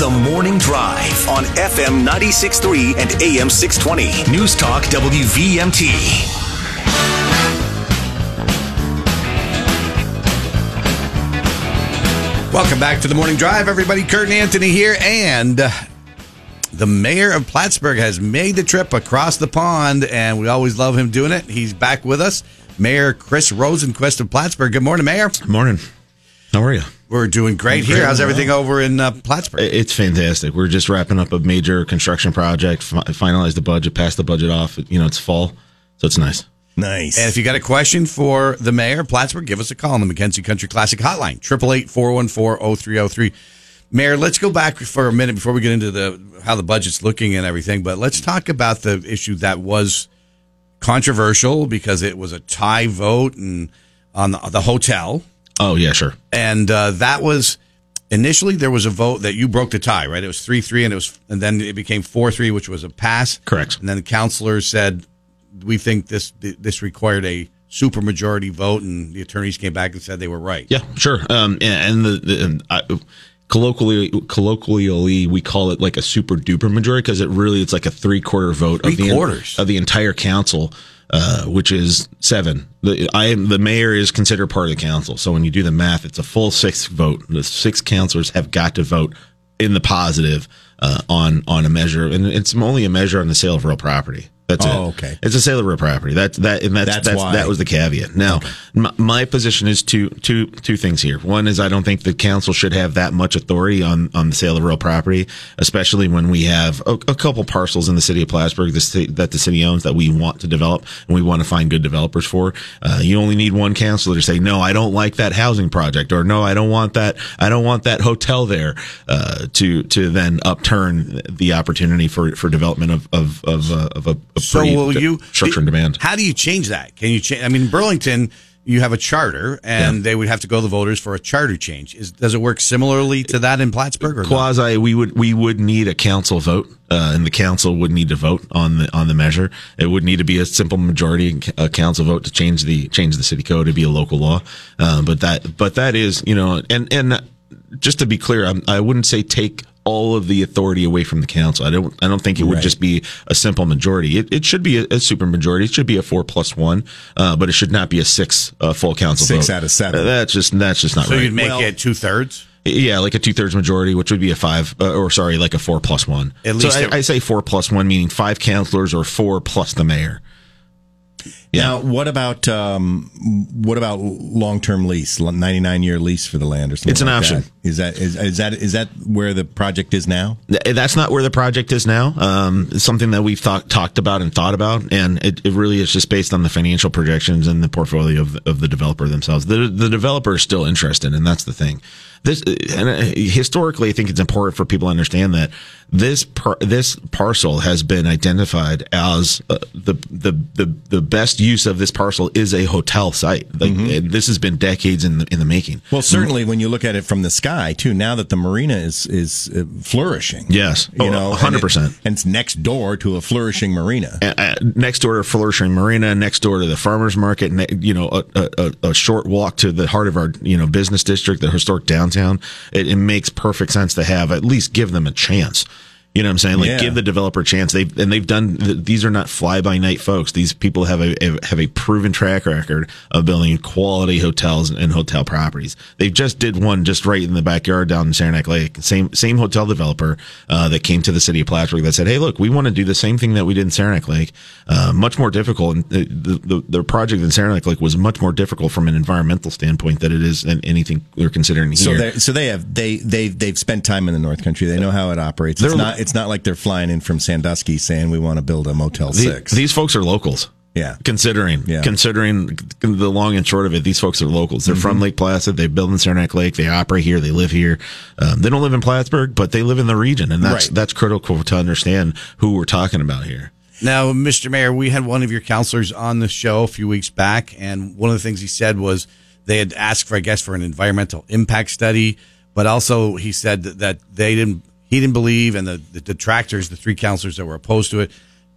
The Morning Drive on FM 96.3 and AM 620. News Talk WVMT. Welcome back to the morning drive, everybody. Kurt and Anthony here, and uh, the mayor of Plattsburgh has made the trip across the pond, and we always love him doing it. He's back with us, Mayor Chris Rosenquest of Plattsburgh. Good morning, Mayor. Good morning. How are you? We're doing great here. How's everything over in uh, Plattsburgh? It's fantastic. We're just wrapping up a major construction project, fi- finalized the budget, passed the budget off. You know, it's fall, so it's nice. Nice. And if you got a question for the mayor of Plattsburgh, give us a call on the McKenzie Country Classic Hotline, 888-414-0303. Mayor, let's go back for a minute before we get into the how the budget's looking and everything, but let's talk about the issue that was controversial because it was a tie vote and on the, the hotel. Oh yeah, sure. And uh, that was initially there was a vote that you broke the tie, right? It was 3-3 and it was and then it became 4-3 which was a pass. Correct. And then the counselors said we think this this required a supermajority vote, and the attorneys came back and said they were right. Yeah, sure. Um, and, and the, the and I, colloquially, colloquially, we call it like a super duper majority because it really it's like a three quarter vote Three of the quarters. of the entire council. Uh, which is seven. The I am the mayor is considered part of the council. So when you do the math, it's a full six vote. The six councilors have got to vote in the positive uh, on on a measure, and it's only a measure on the sale of real property. That's Oh, it. okay. It's a sale of real property. That's that, and that's, That's that's, why. that was the caveat. Now, my, my position is two two two things here. One is I don't think the council should have that much authority on on the sale of real property, especially when we have a, a couple parcels in the city of Plattsburgh the city, that the city owns that we want to develop and we want to find good developers for. Uh, you only need one councilor to say no, I don't like that housing project, or no, I don't want that. I don't want that hotel there. Uh, to to then upturn the opportunity for for development of of of, uh, of a So will you structure and demand. How do you change that? Can you change? I mean, Burlington, you have a charter, and Yeah. they would have to go to the voters for a charter change. Is does it work similarly to that in Plattsburgh? Or no? quasi we would we would need a council vote uh, and the council would need to vote on the on the measure it would need to be a simple majority a council vote to change the change the city code to be a local law uh, but that but that is you know and and just to be clear I'm, i wouldn't say take all of the authority away from the council. I don't. I don't think it would Right. just be a simple majority. It, it should be a, a super majority. It should be a four plus one, uh, but it should not be a six uh, full council Six vote. out of seven. Uh, that's just that's just not So right. you'd make Well- it two thirds. Yeah, like a two thirds majority, which would be a five, uh, or sorry, like a four plus one. At least so I, I say four plus one, meaning five councilors or four plus the mayor. Yeah. Now, what about um, what about long term lease, ninety nine year lease for the land or something? It's an like option. that? Is that is, is that is that where the project is now? That's not where the project is now. Um, it's something that we've thought, talked about and thought about, and it, it really is just based on the financial projections and the portfolio of, of the developer themselves. The, the developer is still interested, and that's the thing. This and uh, historically, I think it's important for people to understand that this par- this parcel has been identified as uh, the, the the the best use of this parcel is a hotel site. Like and this has been decades in the in the making. Well, certainly when you look at it from the sky too. Now that the marina is is uh, flourishing, Yes. you Oh, know, 100%. and, it's next door to a flourishing marina. uh, next door to a Flourishing Marina, next door to the farmers market, you know, a, a, a- a short walk to the heart of our, you know, business district, the historic downtown. It, it makes perfect sense to have at least give them a chance. You know what I'm saying? Like Yeah. give the developer a chance. They've and they've done. These are not fly by night folks. These people have a have a proven track record of building quality hotels and hotel properties. They just did one just right in the backyard down in Saranac Lake. Same same hotel developer uh, that came to the city of Plattsburgh that said, "Hey, look, we want to do the same thing that we did in Saranac Lake. Uh, much more difficult. And the, the the project in Saranac Lake was much more difficult from an environmental standpoint than it is in anything they're considering So here. they so they have they they they've spent time in the North Country. They know how it operates. It's They're- not it's not like they're flying in from Sandusky saying we want to build a Motel The- Six. These folks are locals. Yeah. Considering, Yeah. considering the long and short of it, these folks are locals. They're Mm-hmm. from Lake Placid. They build in Saranac Lake. They operate here. They live here. Um, they don't live in Plattsburgh, but they live in the region, and that's Right. that's critical to understand who we're talking about here. Now, Mr. Mayor, we had one of your counselors on the show a few weeks back, and one of the things he said was they had asked for, I guess, for an environmental impact study, but also he said that, that they didn't, he didn't believe, and the, the detractors, the three counselors that were opposed to it,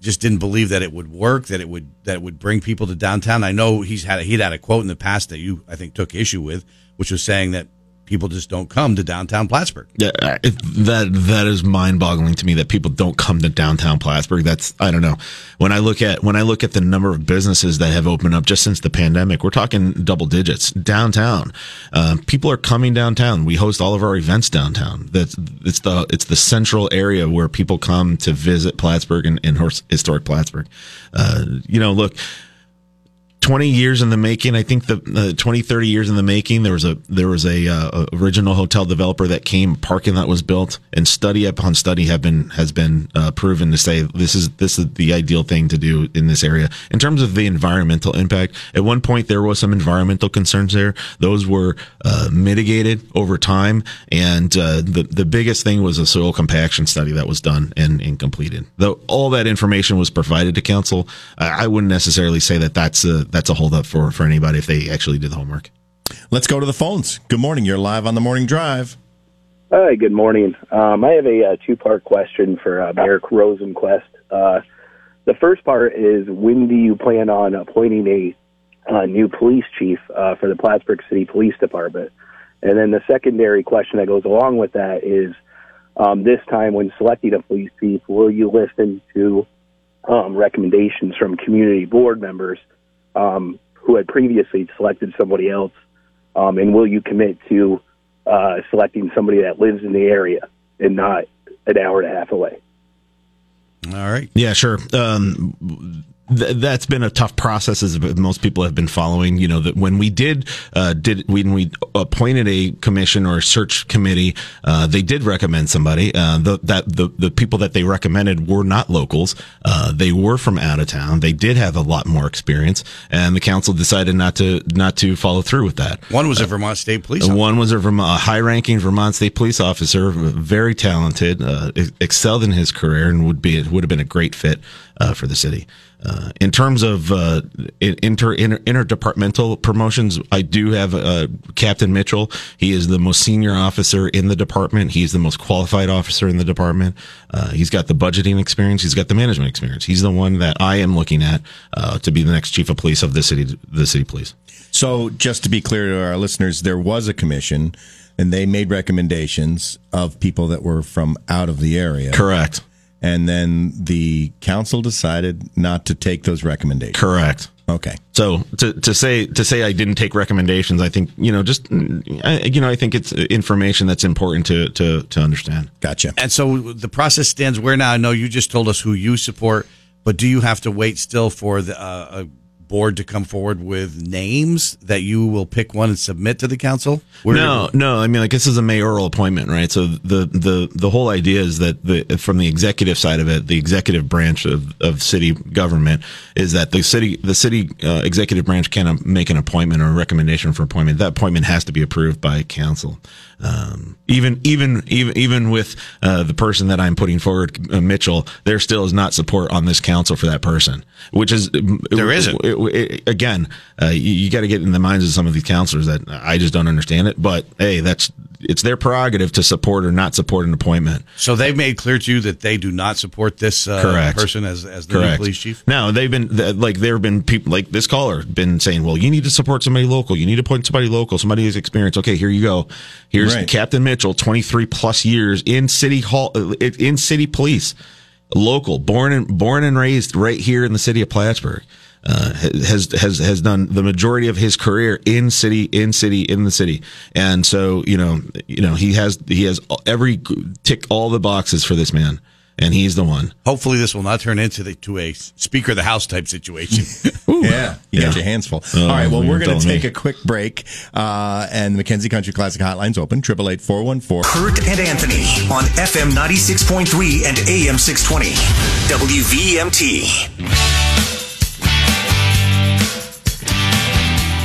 just didn't believe that it would work, that it would that it would bring people to downtown. I know he's had a, he'd had a quote in the past that you I think took issue with, which was saying that people just don't come to downtown Plattsburgh. Yeah, that that is mind-boggling to me that people don't come to downtown Plattsburgh. That's I don't know. When I look at when I look at the number of businesses that have opened up just since the pandemic, we're talking double digits downtown. Uh, people are coming downtown. We host all of our events downtown. That's it's the it's the central area where people come to visit Plattsburgh and, and historic Plattsburgh. Uh, you know, look 20 years in the making. I think the uh, 20, 30 years in the making. There was a there was a uh, original hotel developer that came, parking lot was built, and study upon study have been has been uh, proven to say this is this is the ideal thing to do in this area in terms of the environmental impact. At one point, there was some environmental concerns there. Those were uh, mitigated over time, and uh, the the biggest thing was a soil compaction study that was done and, and completed. Though all that information was provided to council, I wouldn't necessarily say that that's a that's a holdup for for anybody if they actually did the homework. Let's go to the phones. Good morning. You're live on the morning drive. Hi, good morning. Um, I have a, uh, two part question for uh, Mayor Rosenquest. Uh, the first part is when do you plan on appointing a uh, new police chief uh, for the Plattsburgh City Police Department? And then the secondary question that goes along with that is um, this time when selecting a police chief, will you listen to um, recommendations from community board members um, who had previously selected somebody else? Um, and will you commit to uh, selecting somebody that lives in the area and not an hour and a half away? All right. Yeah, sure. Um, th- that's been a tough process as most people have been following. You know that when we did uh, did when we appointed a commission or a search committee, uh, they did recommend somebody. Uh, the, that the the people that they recommended were not locals. Uh, they were from out of town. They did have a lot more experience, and the council decided not to not to follow through with that. One was a Vermont State Police. Officer. One was a, Vermont, a high-ranking Vermont State police officer, very talented, uh, excelled in his career, and would be would have been a great fit uh, for the city. Uh, in terms of uh, inter, inter interdepartmental promotions, I do have uh, Captain Mitchell. He is the most senior officer in the department. He's the most qualified officer in the department. Uh, he's got the budgeting experience. He's got the management experience. He's the one that I am looking at uh, to be the next chief of police of the city, the city police. So, just to be clear to our listeners, there was a commission, and they made recommendations of people that were from out of the area. Correct and then the council decided not to take those recommendations. Correct. Okay. So to, to say to say I didn't take recommendations, I think you know just I, you know I think it's information that's important to to to understand. Gotcha. And so the process stands where now. I know you just told us who you support, but do you have to wait still for the uh, board to come forward with names that you will pick one and submit to the council? Where no, no. I mean, like this is a mayoral appointment, right? So the the the whole idea is that the from the executive side of it, the executive branch of, of city government is that the city the city uh, executive branch can make an appointment or a recommendation for appointment. That appointment has to be approved by council. Um, even even even even with uh, the person that I'm putting forward, uh, Mitchell, there still is not support on this council for that person, which is there isn't. It, it, it, again, uh, you, you got to get in the minds of some of these counselors that I just don't understand it. But hey, that's it's their prerogative to support or not support an appointment. So they've made clear to you that they do not support this uh, person as as the Correct. police chief. No, they've been like there have been people like this caller been saying, well, you need to support somebody local. You need to appoint somebody local, somebody who's experienced. Okay, here you go. Here's right. Captain Mitchell, twenty three plus years in city hall uh, in city police, local, born and born and raised right here in the city of Plattsburgh uh, has has has done the majority of his career in city in city in the city, and so you know you know he has he has every tick all the boxes for this man. And he's the one. Hopefully, this will not turn into the, to a Speaker of the House type situation. yeah, you yeah. got your hands full. Oh, All right, well, we're going to take me. a quick break, uh, and the McKenzie Country Classic Hotline's open triple eight four one four. Kurt and Anthony on FM ninety six point three and AM six twenty WVMT.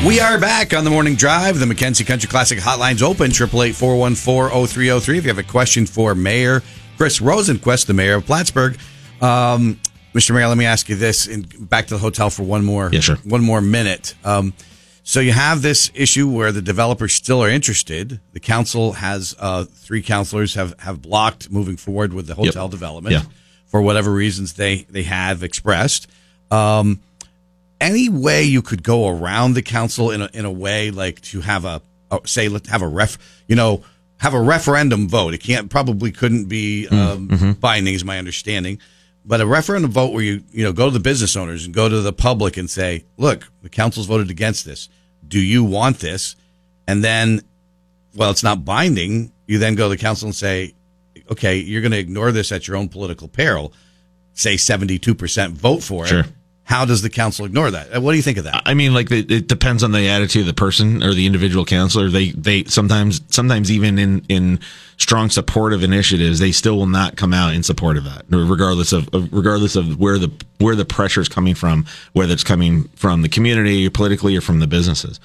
We are back on the morning drive. The McKenzie Country Classic Hotline's open, 888 If you have a question for Mayor Chris Rosenquest, the mayor of Plattsburgh, um, Mr. Mayor, let me ask you this, and back to the hotel for one more, yeah, sure. one more minute. Um, so you have this issue where the developers still are interested. The council has uh, three councilors have, have blocked moving forward with the hotel yep. development yeah. for whatever reasons they they have expressed. Um, any way you could go around the council in a, in a way like to have a, oh, say let's have a ref, you know, have a referendum vote. It can't probably couldn't be um, binding, is my understanding. But a referendum vote where you you know go to the business owners and go to the public and say, look, the council's voted against this. Do you want this? And then, well, it's not binding. You then go to the council and say, okay, you're going to ignore this at your own political peril. Say 72% vote for it. Sure. How does the council ignore that? What do you think of that? I mean, like it, depends on the attitude of the person or the individual counselor. They they sometimes sometimes even in in strong supportive initiatives, they still will not come out in support of that, regardless of, regardless of where the where the pressure is coming from, whether it's coming from the community, or politically, or from the businesses.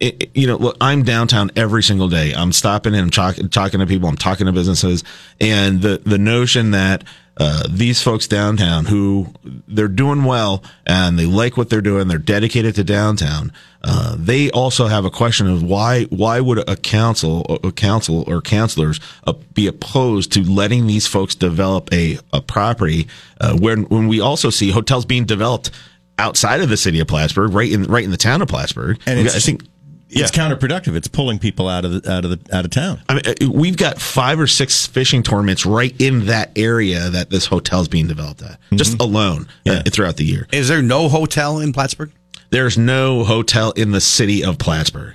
It- you know, look, I'm downtown every single day. I'm stopping and I'm talk, talking to people. I'm talking to businesses, and the the notion that uh, these folks downtown who they're doing well and they like what they're doing, they're dedicated to downtown. Uh, they also have a question of why why would a council a council or councilors uh, be opposed to letting these folks develop a a property uh, when when we also see hotels being developed outside of the city of Plattsburgh, right in right in the town of Plattsburgh. And I think It's counterproductive. It's pulling people out of the out of the out of town. I mean, uh, we've got five or six fishing tournaments right in that area that this hotel is being developed at, just alone uh, Yeah. throughout the year. Is there no hotel in Plattsburgh? There's no hotel in the city of Plattsburgh,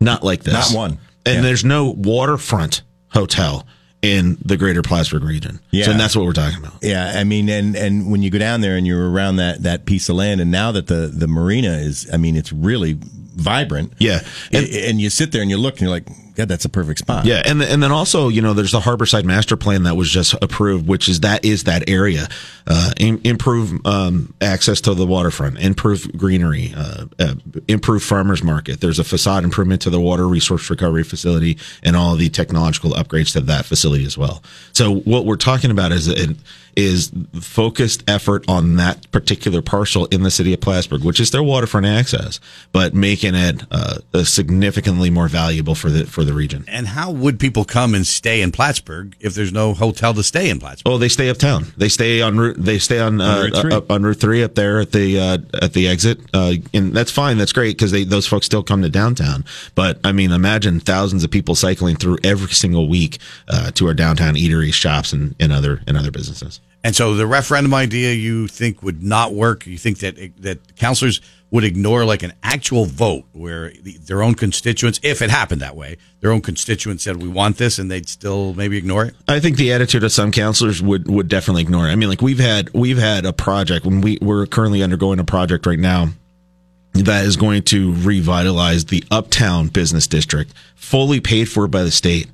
not like this. Not one. And Yeah. there's no waterfront hotel in the greater Plattsburgh region. Yeah. So and that's what we're talking about. Yeah, I mean, and and when you go down there and you're around that that piece of land, and now that the the marina is, I mean, it's really vibrant. Yeah. and, and you sit there and you look and you're like, God, that's a perfect spot. Yeah, and and then also, you know, there's the Harborside Master Plan that was just approved, which is that is that area. Uh, im- improve um, access to the waterfront, improve greenery, uh, uh, improve farmers market. There's a facade improvement to the water resource recovery facility, and all the technological upgrades to that facility as well. So what we're talking about is is focused effort on that particular parcel in the city of Plattsburgh, which is their waterfront access, but making it uh, significantly more valuable for the for the region. And how would people come and stay in Plattsburgh if there's no hotel to stay in Plattsburgh? Oh, they stay uptown. They stay on route. They stay on, uh, Route three. up on Route Three up there at the uh, at the exit, uh, and that's fine. That's great because they those folks still come to downtown. But I mean, imagine thousands of people cycling through every single week uh, to our downtown eateries, shops, and, and other and other businesses. And so the referendum idea you think would not work. You think that eh, that councilors would ignore like an actual vote where the, their own constituents, if it happened that way, their own constituents said we want this, and they'd still maybe ignore it. I think the attitude of some counselors would would definitely ignore it. I mean, like we've had we've had a project when we we're currently undergoing a project right now that is going to revitalize the uptown business district, fully paid for by the state,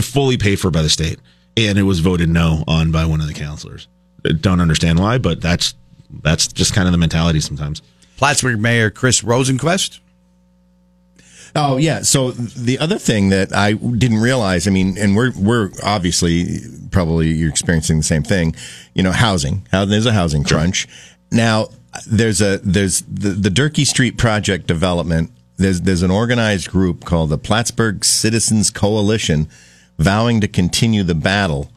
fully paid for by the state, and it was voted no on by one of the counselors. Don't understand why, but that's that's just kind of the mentality sometimes. Plattsburgh Mayor Chris Rosenquest. Oh yeah. So the other thing that I didn't realize, I mean, and we're we're obviously probably you're experiencing the same thing. You know, housing. How there's a housing crunch. Now there's a there's the the Durkee Street project development. There's there's an organized group called the Plattsburgh Citizens Coalition, vowing to continue the battle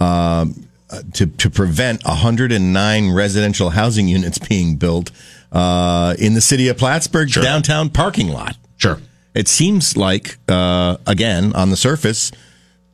um, uh, to to prevent 109 residential housing units being built uh, in the city of Plattsburgh downtown parking lot. Sure. It seems like, uh, again, on the surface,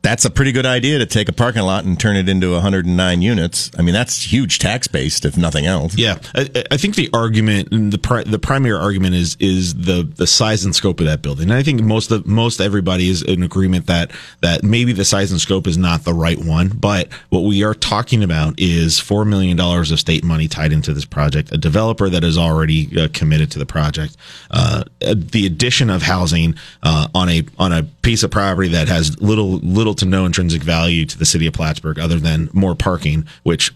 that's a pretty good idea to take a parking lot and turn it into 109 units. I mean, that's huge tax based, if nothing else. Yeah, I, I think the argument, the pri- the primary argument is is the the size and scope of that building. And I think most of most everybody is in agreement that that maybe the size and scope is not the right one. But what we are talking about is four million dollars of state money tied into this project. A developer that is already uh, committed to the project. Uh, the addition of housing uh, on a on a piece of property that has little little to no intrinsic value to the city of Plattsburgh, other than more parking, which.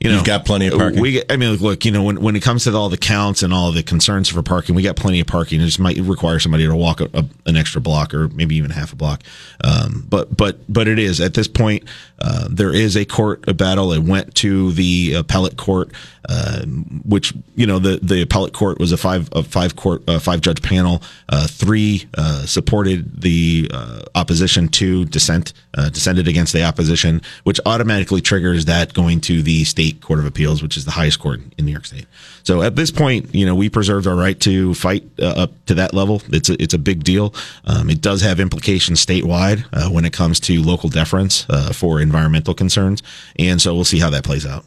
You know, You've got plenty of parking. We, I mean, look, you know, when, when it comes to all the counts and all the concerns for parking, we got plenty of parking. It just might require somebody to walk a, a, an extra block or maybe even half a block. Um, but, but, but it is at this point, uh, there is a court a battle. It went to the appellate court, uh, which, you know, the, the appellate court was a five, a five court, uh, five judge panel. Uh, three, uh, supported the, uh, opposition to dissent, uh, dissented against the opposition, which automatically triggers that going to the state State Court of Appeals, which is the highest court in New York State. So at this point, you know, we preserved our right to fight uh, up to that level. It's a, it's a big deal. Um, it does have implications statewide uh, when it comes to local deference uh, for environmental concerns, and so we'll see how that plays out.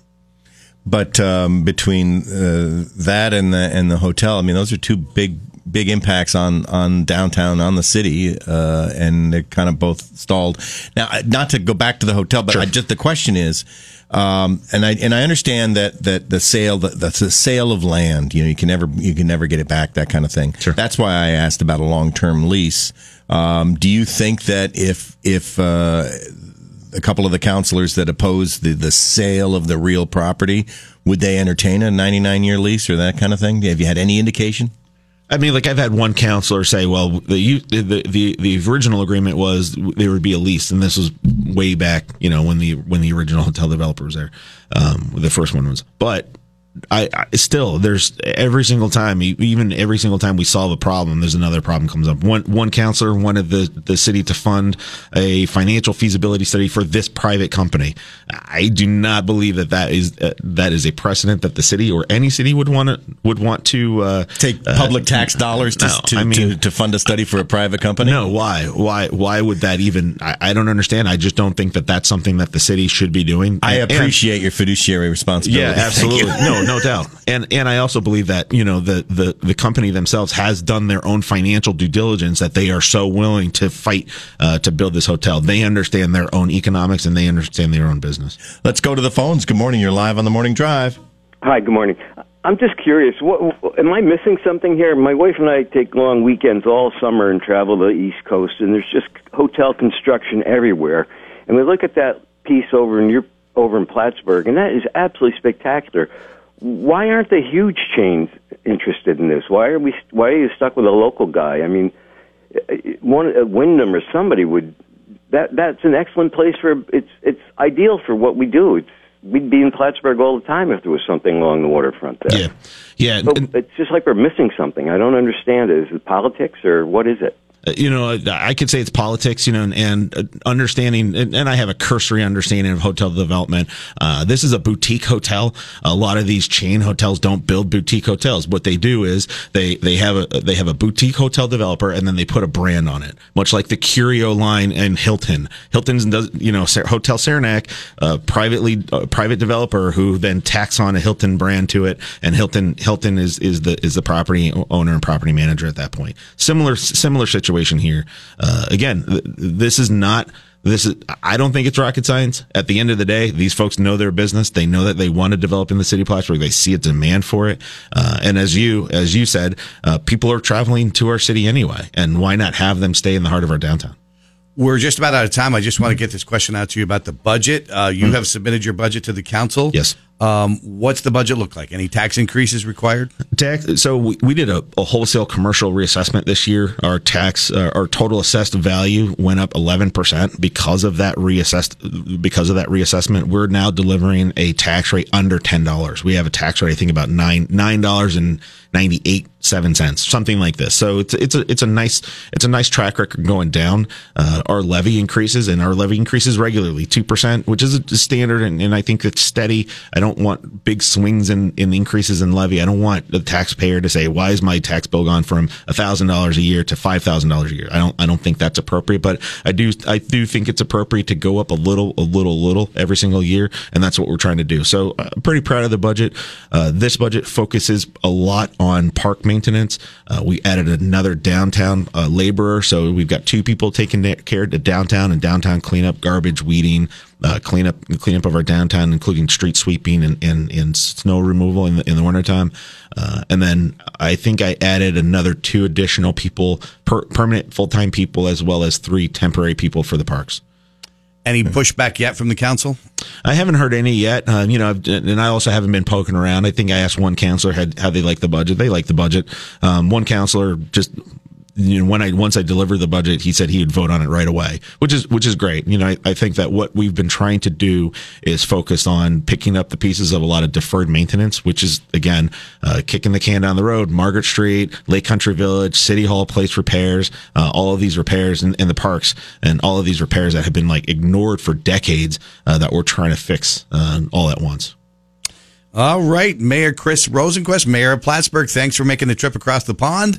But um, between uh, that and the and the hotel, I mean, those are two big big impacts on on downtown on the city, uh, and they're kind of both stalled. Now, not to go back to the hotel, but I just the question is. Um, and I and I understand that that the sale the, the sale of land you know you can never you can never get it back that kind of thing. Sure. That's why I asked about a long term lease. Um, do you think that if if uh, a couple of the counselors that oppose the, the sale of the real property, would they entertain a 99 year lease or that kind of thing? Have you had any indication? I mean, like I've had one counselor say, "Well, the the the, the original agreement was there would be a lease, and this was way back, you know, when the when the original hotel developer was there, um, the first one was." But I, I, still there's every single time even every single time we solve a problem there's another problem comes up. One one counselor wanted the the city to fund a financial feasibility study for this private company. I do not believe that that is uh, that is a precedent that the city or any city would want to would want to uh, take public uh, tax dollars to, no, to, I mean, to, to, fund a study for a private company? No why why why would that even I, I, don't understand. I just don't think that that's something that the city should be doing. I appreciate and, your fiduciary responsibility. Yeah absolutely. No no doubt. And and I also believe that you know the the the company themselves has done their own financial due diligence that they are so willing to fight uh, to build this hotel. They understand their own economics and they understand their own business. Let's go to the phones. Good morning. You're live on the morning drive. Hi. Good morning. I'm just curious. What am I missing something here? My wife and I take long weekends all summer and travel the East Coast, and there's just hotel construction everywhere. And we look at that piece over in your over in Plattsburgh, and that is absolutely spectacular why aren't the huge chains interested in this? Why are we? Why are you stuck with a local guy? I mean, one uh, Wyndham or somebody would. That that's an excellent place for. It's it's ideal for what we do. It's we'd be in Plattsburgh all the time if there was something along the waterfront there. Yeah, yeah. So it's just like we're missing something. I don't understand it. Is it politics or what is it? You know, I could say it's politics, you know, and, and uh, understanding, and, and, I have a cursory understanding of hotel development. Uh, this is a boutique hotel. A lot of these chain hotels don't build boutique hotels. What they do is they, they have a, they have a boutique hotel developer and then they put a brand on it, much like the Curio line and Hilton. Hilton's does, you know, Hotel Saranac, uh, privately, uh, private developer who then tacks on a Hilton brand to it. And Hilton, Hilton is, is the, is the property owner and property manager at that point. Similar, similar situation situation here. Uh, again, th- this is not this is I don't think it's rocket science. At the end of the day, these folks know their business. They know that they want to develop in the city of Plattsburgh. They see a demand for it. Uh, and as you as you said, uh, people are traveling to our city anyway, and why not have them stay in the heart of our downtown? We're just about out of time. I just want to get this question out to you about the budget. Uh, you mm-hmm. have submitted your budget to the council. Yes. Um, what's the budget look like? Any tax increases required? Tax. So we, we did a, a, wholesale commercial reassessment this year. Our tax, uh, our total assessed value went up 11% because of that reassessed, because of that reassessment. We're now delivering a tax rate under $10. We have a tax rate, I think about nine, $9 and 98 seven cents, something like this. So it's it's a it's a nice it's a nice track record going down. Uh, our levy increases and our levy increases regularly, two percent, which is a standard, and, and I think it's steady. I don't want big swings in, in increases in levy. I don't want the taxpayer to say, why is my tax bill gone from thousand dollars a year to five thousand dollars a year? I don't I don't think that's appropriate, but I do I do think it's appropriate to go up a little, a little, little every single year, and that's what we're trying to do. So I'm pretty proud of the budget. Uh, this budget focuses a lot on park maintenance. Uh, we added another downtown uh, laborer, so we've got two people taking care of downtown and downtown cleanup, garbage, weeding, uh, cleanup, cleanup of our downtown, including street sweeping and, and, and snow removal in the, in the wintertime. Uh, and then I think I added another two additional people, per, permanent full time people, as well as three temporary people for the parks. Any pushback yet from the council? I haven't heard any yet. Uh, you know, and I also haven't been poking around. I think I asked one counselor had, how they like the budget. They like the budget. Um, one counselor just you know, when I once I delivered the budget, he said he would vote on it right away, which is which is great. You know, I, I think that what we've been trying to do is focus on picking up the pieces of a lot of deferred maintenance, which is again uh, kicking the can down the road. Margaret Street, Lake Country Village, City Hall Place repairs, uh, all of these repairs in, in, the parks, and all of these repairs that have been like ignored for decades uh, that we're trying to fix uh, all at once. All right, Mayor Chris Rosenquest, Mayor of Plattsburgh, thanks for making the trip across the pond.